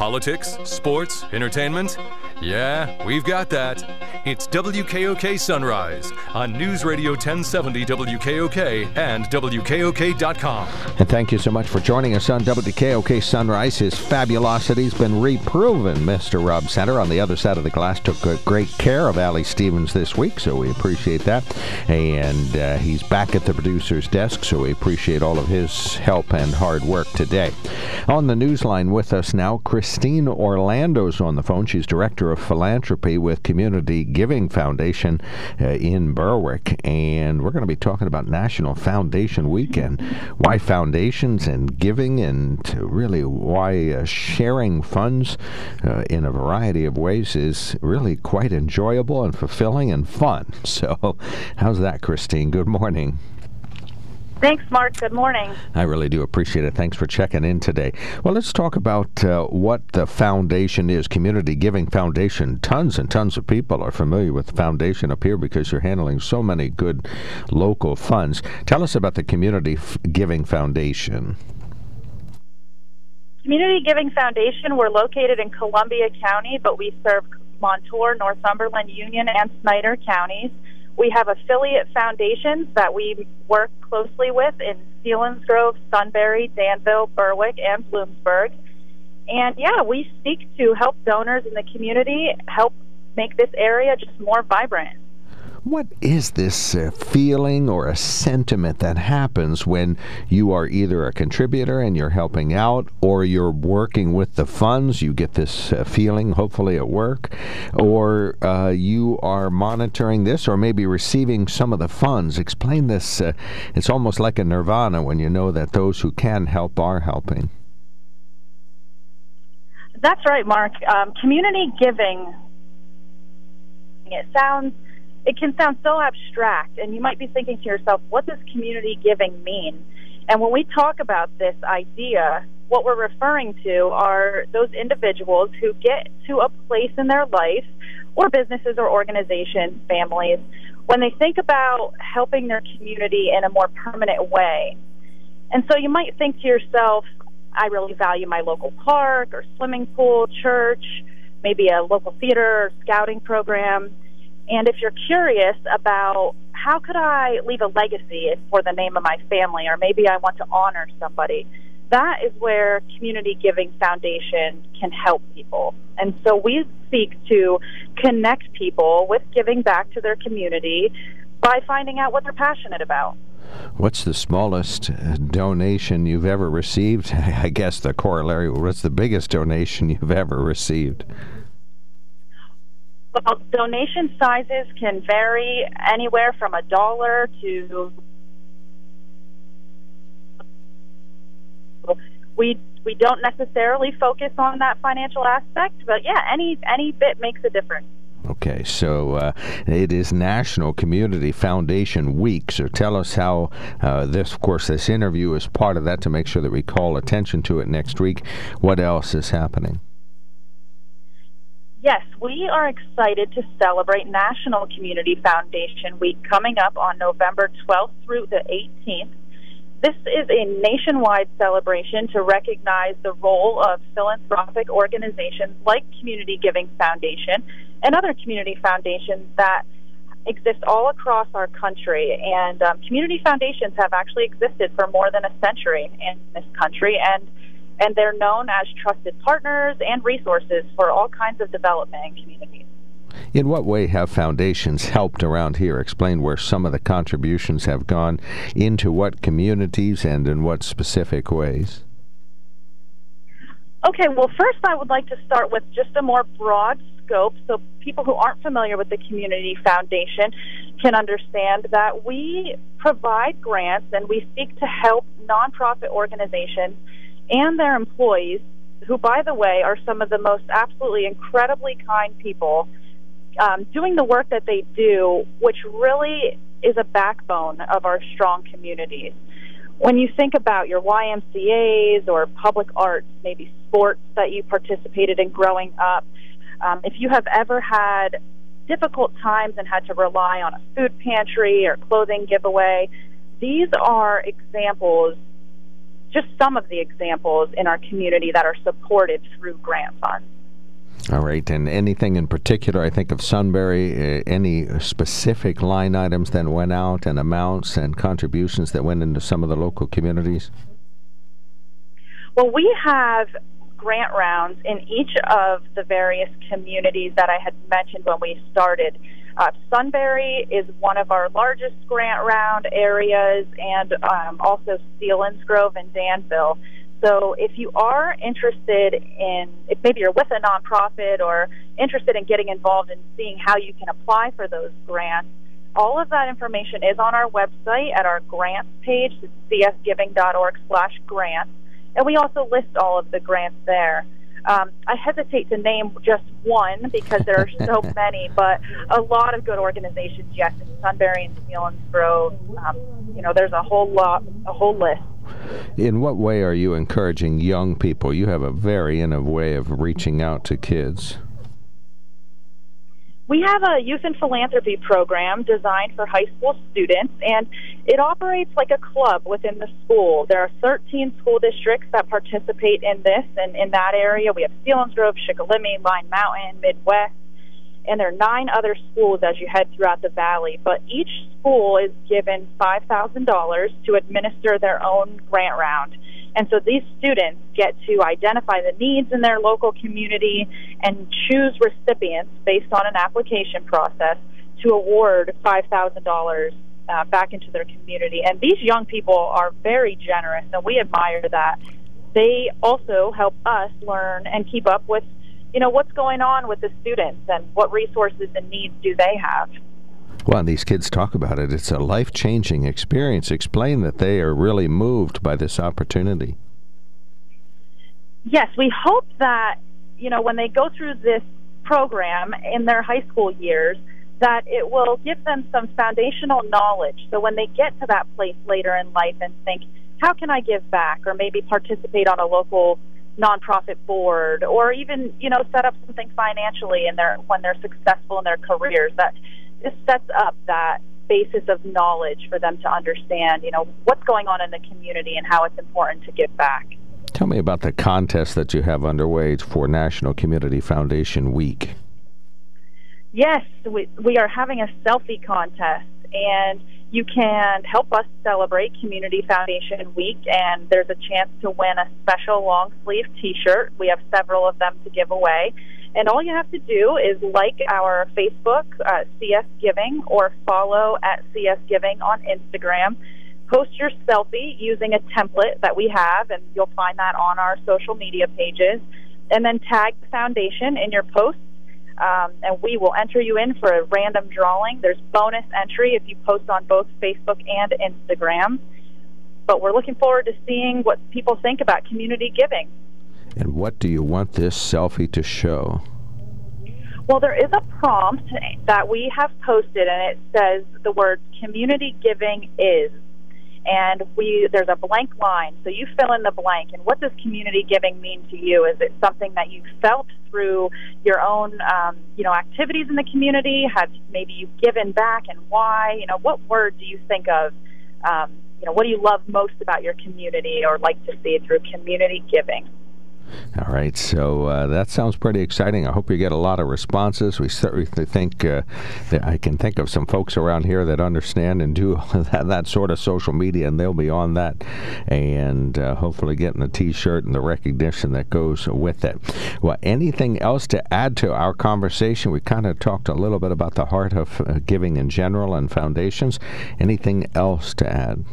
Politics, sports, entertainment? Yeah, we've got that. It's WKOK Sunrise on News Radio 1070 WKOK and WKOK.com. And thank you so much for joining us on WKOK Sunrise. His fabulosity's been reproven. Mr. Rob Center on the other side of the glass took great care of Allie Stevens this week, so we appreciate that. And uh, he's back at the producer's desk, so we appreciate all of his help and hard work today. On the newsline with us now, Christine Orlando's on the phone. She's director of philanthropy with Community Giving Foundation uh, in Berwick, and we're going to be talking about National Foundation Weekend, why foundations and giving, and really why uh, sharing funds uh, in a variety of ways is really quite enjoyable and fulfilling and fun. So, how's that, Christine? Good morning. Thanks, Mark. Good morning. I really do appreciate it. Thanks for checking in today. Well, let's talk about uh, what the foundation is Community Giving Foundation. Tons and tons of people are familiar with the foundation up here because you're handling so many good local funds. Tell us about the Community F- Giving Foundation. Community Giving Foundation, we're located in Columbia County, but we serve Montour, Northumberland, Union, and Snyder counties. We have affiliate foundations that we work closely with in Selinsgrove, Sunbury, Danville, Berwick, and Bloomsburg. And yeah, we seek to help donors in the community help make this area just more vibrant. What is this uh, feeling or a sentiment that happens when you are either a contributor and you're helping out or you're working with the funds? You get this uh, feeling, hopefully at work, or uh, you are monitoring this or maybe receiving some of the funds. Explain this. Uh, it's almost like a nirvana when you know that those who can help are helping. That's right, Mark. Um, community giving, it sounds it can sound so abstract, and you might be thinking to yourself, what does community giving mean? And when we talk about this idea, what we're referring to are those individuals who get to a place in their life, or businesses or organizations, families, when they think about helping their community in a more permanent way. And so you might think to yourself, I really value my local park or swimming pool, church, maybe a local theater or scouting program. And if you're curious about how could I leave a legacy for the name of my family, or maybe I want to honor somebody, that is where Community Giving Foundation can help people. And so we seek to connect people with giving back to their community by finding out what they're passionate about. What's the smallest uh, donation you've ever received? I guess the corollary, what's the biggest donation you've ever received? Well, donation sizes can vary anywhere from a dollar to we we don't necessarily focus on that financial aspect, but yeah, any any bit makes a difference. Okay, so uh, it is National Community Foundation Week. So tell us how uh, this, of course, this interview is part of that to make sure that we call attention to it next week. What else is happening? Yes, we are excited to celebrate National Community Foundation Week coming up on November 12th through the 18th. This is a nationwide celebration to recognize the role of philanthropic organizations like Community Giving Foundation and other community foundations that exist all across our country. And um, community foundations have actually existed for more than a century in this country. And and they're known as trusted partners and resources for all kinds of development in communities. In what way have foundations helped around here? Explain where some of the contributions have gone into what communities and in what specific ways. Okay, well, first I would like to start with just a more broad scope so people who aren't familiar with the Community Foundation can understand that we provide grants and we seek to help nonprofit organizations and their employees, who, by the way, are some of the most absolutely incredibly kind people, um, doing the work that they do, which really is a backbone of our strong communities. When you think about your YMCAs or public arts, maybe sports that you participated in growing up, um, if you have ever had difficult times and had to rely on a food pantry or clothing giveaway, these are examples just some of the examples in our community that are supported through grant funds. All right, and anything in particular? I think of Sunbury. Uh, any specific line items that went out, and amounts and contributions that went into some of the local communities? Well, we have grant rounds in each of the various communities that I had mentioned when we started. Uh, Sunbury is one of our largest grant round areas, and um, also Selinsgrove and Danville. So if you are interested in, if maybe you're with a nonprofit or interested in getting involved in seeing how you can apply for those grants, all of that information is on our website at our grants page, csgiving.org slash grants. And we also list all of the grants there. Um, I hesitate to name just one because there are so many, but a lot of good organizations, yes, in Sunbury and Selinsgrove. Um, you know, there's a whole lot, a whole list. In what way are you encouraging young people? You have a very innovative way of reaching out to kids. We have a youth and philanthropy program designed for high school students, and it operates like a club within the school. There are 13 school districts that participate in this, and in that area, we have Selinsgrove, Shikellamy, Line Mountain, Midwest, and there are nine other schools as you head throughout the valley. But each school is given $5,000 to administer their own grant round. And so these students get to identify the needs in their local community and choose recipients based on an application process to award $5,000 uh, back into their community. And these young people are very generous, and we admire that. They also help us learn and keep up with, you know, what's going on with the students and what resources and needs do they have. Well, these kids talk about it. It's a life changing experience. Explain that they are really moved by this opportunity. Yes, we hope that, you know, when they go through this program in their high school years, that it will give them some foundational knowledge. So when they get to that place later in life and think, how can I give back? Or maybe participate on a local nonprofit board or even, you know, set up something financially in their when they're successful in their careers that this sets up that basis of knowledge for them to understand, you know, what's going on in the community and how it's important to give back. Tell me about the contest that you have underway for National Community Foundation Week. Yes, we, we are having a selfie contest, and you can help us celebrate Community Foundation Week, and there's a chance to win a special long sleeve t shirt. We have several of them to give away. And all you have to do is like our Facebook, uh, CS Giving, or follow at CS Giving on Instagram. Post your selfie using a template that we have, and you'll find that on our social media pages. And then tag the foundation in your post, um, and we will enter you in for a random drawing. There's bonus entry if you post on both Facebook and Instagram. But we're looking forward to seeing what people think about community giving. And what do you want this selfie to show? Well, there is a prompt that we have posted, and it says the words "community giving is," and we there's a blank line, so you fill in the blank. And what does community giving mean to you? Is it something that you felt through your own, um, you know, activities in the community? Have maybe you've given back, and why? You know, what word do you think of? Um, you know, what do you love most about your community, or like to see through community giving? All right, so uh, that sounds pretty exciting. I hope you get a lot of responses. We certainly think uh, that I can think of some folks around here that understand and do that, that sort of social media, and they'll be on that, and uh, hopefully getting the T-shirt and the recognition that goes with it. Well, anything else to add to our conversation? We kind of talked a little bit about the heart of uh, giving in general and foundations. Anything else to add?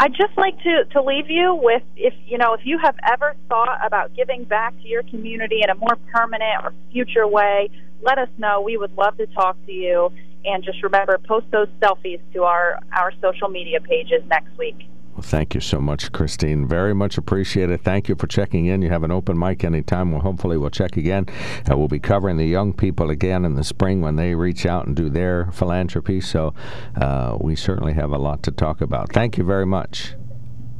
I'd just like to, to leave you with if you know if you have ever thought about giving back to your community in a more permanent or future way, let us know. We would love to talk to you. And just remember, post those selfies to our, our social media pages next week. Well, thank you so much, Christine. Very much appreciated. Thank you for checking in. You have an open mic anytime. Well, hopefully, we'll check again. Uh, we'll be covering the young people again in the spring when they reach out and do their philanthropy. So uh, we certainly have a lot to talk about. Thank you very much.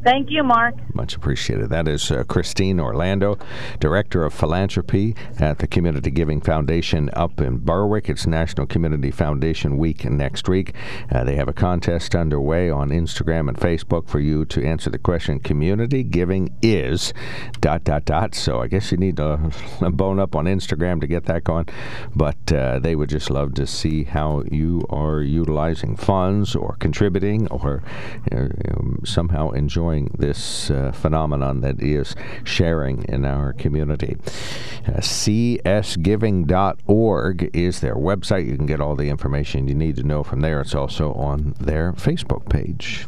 Thank you, Mark. Much appreciated. That is uh, Christine Orlando, Director of Philanthropy at the Community Giving Foundation up in Berwick. It's National Community Foundation Week next week. Uh, they have a contest underway on Instagram and Facebook for you to answer the question Community Giving is dot dot dot. So I guess you need to bone up on Instagram to get that going. But uh, they would just love to see how you are utilizing funds or contributing or uh, somehow enjoying enjoying this uh, phenomenon that is sharing in our community. Uh, csgiving.org is their website. You can get all the information you need to know from there. It's also on their Facebook page.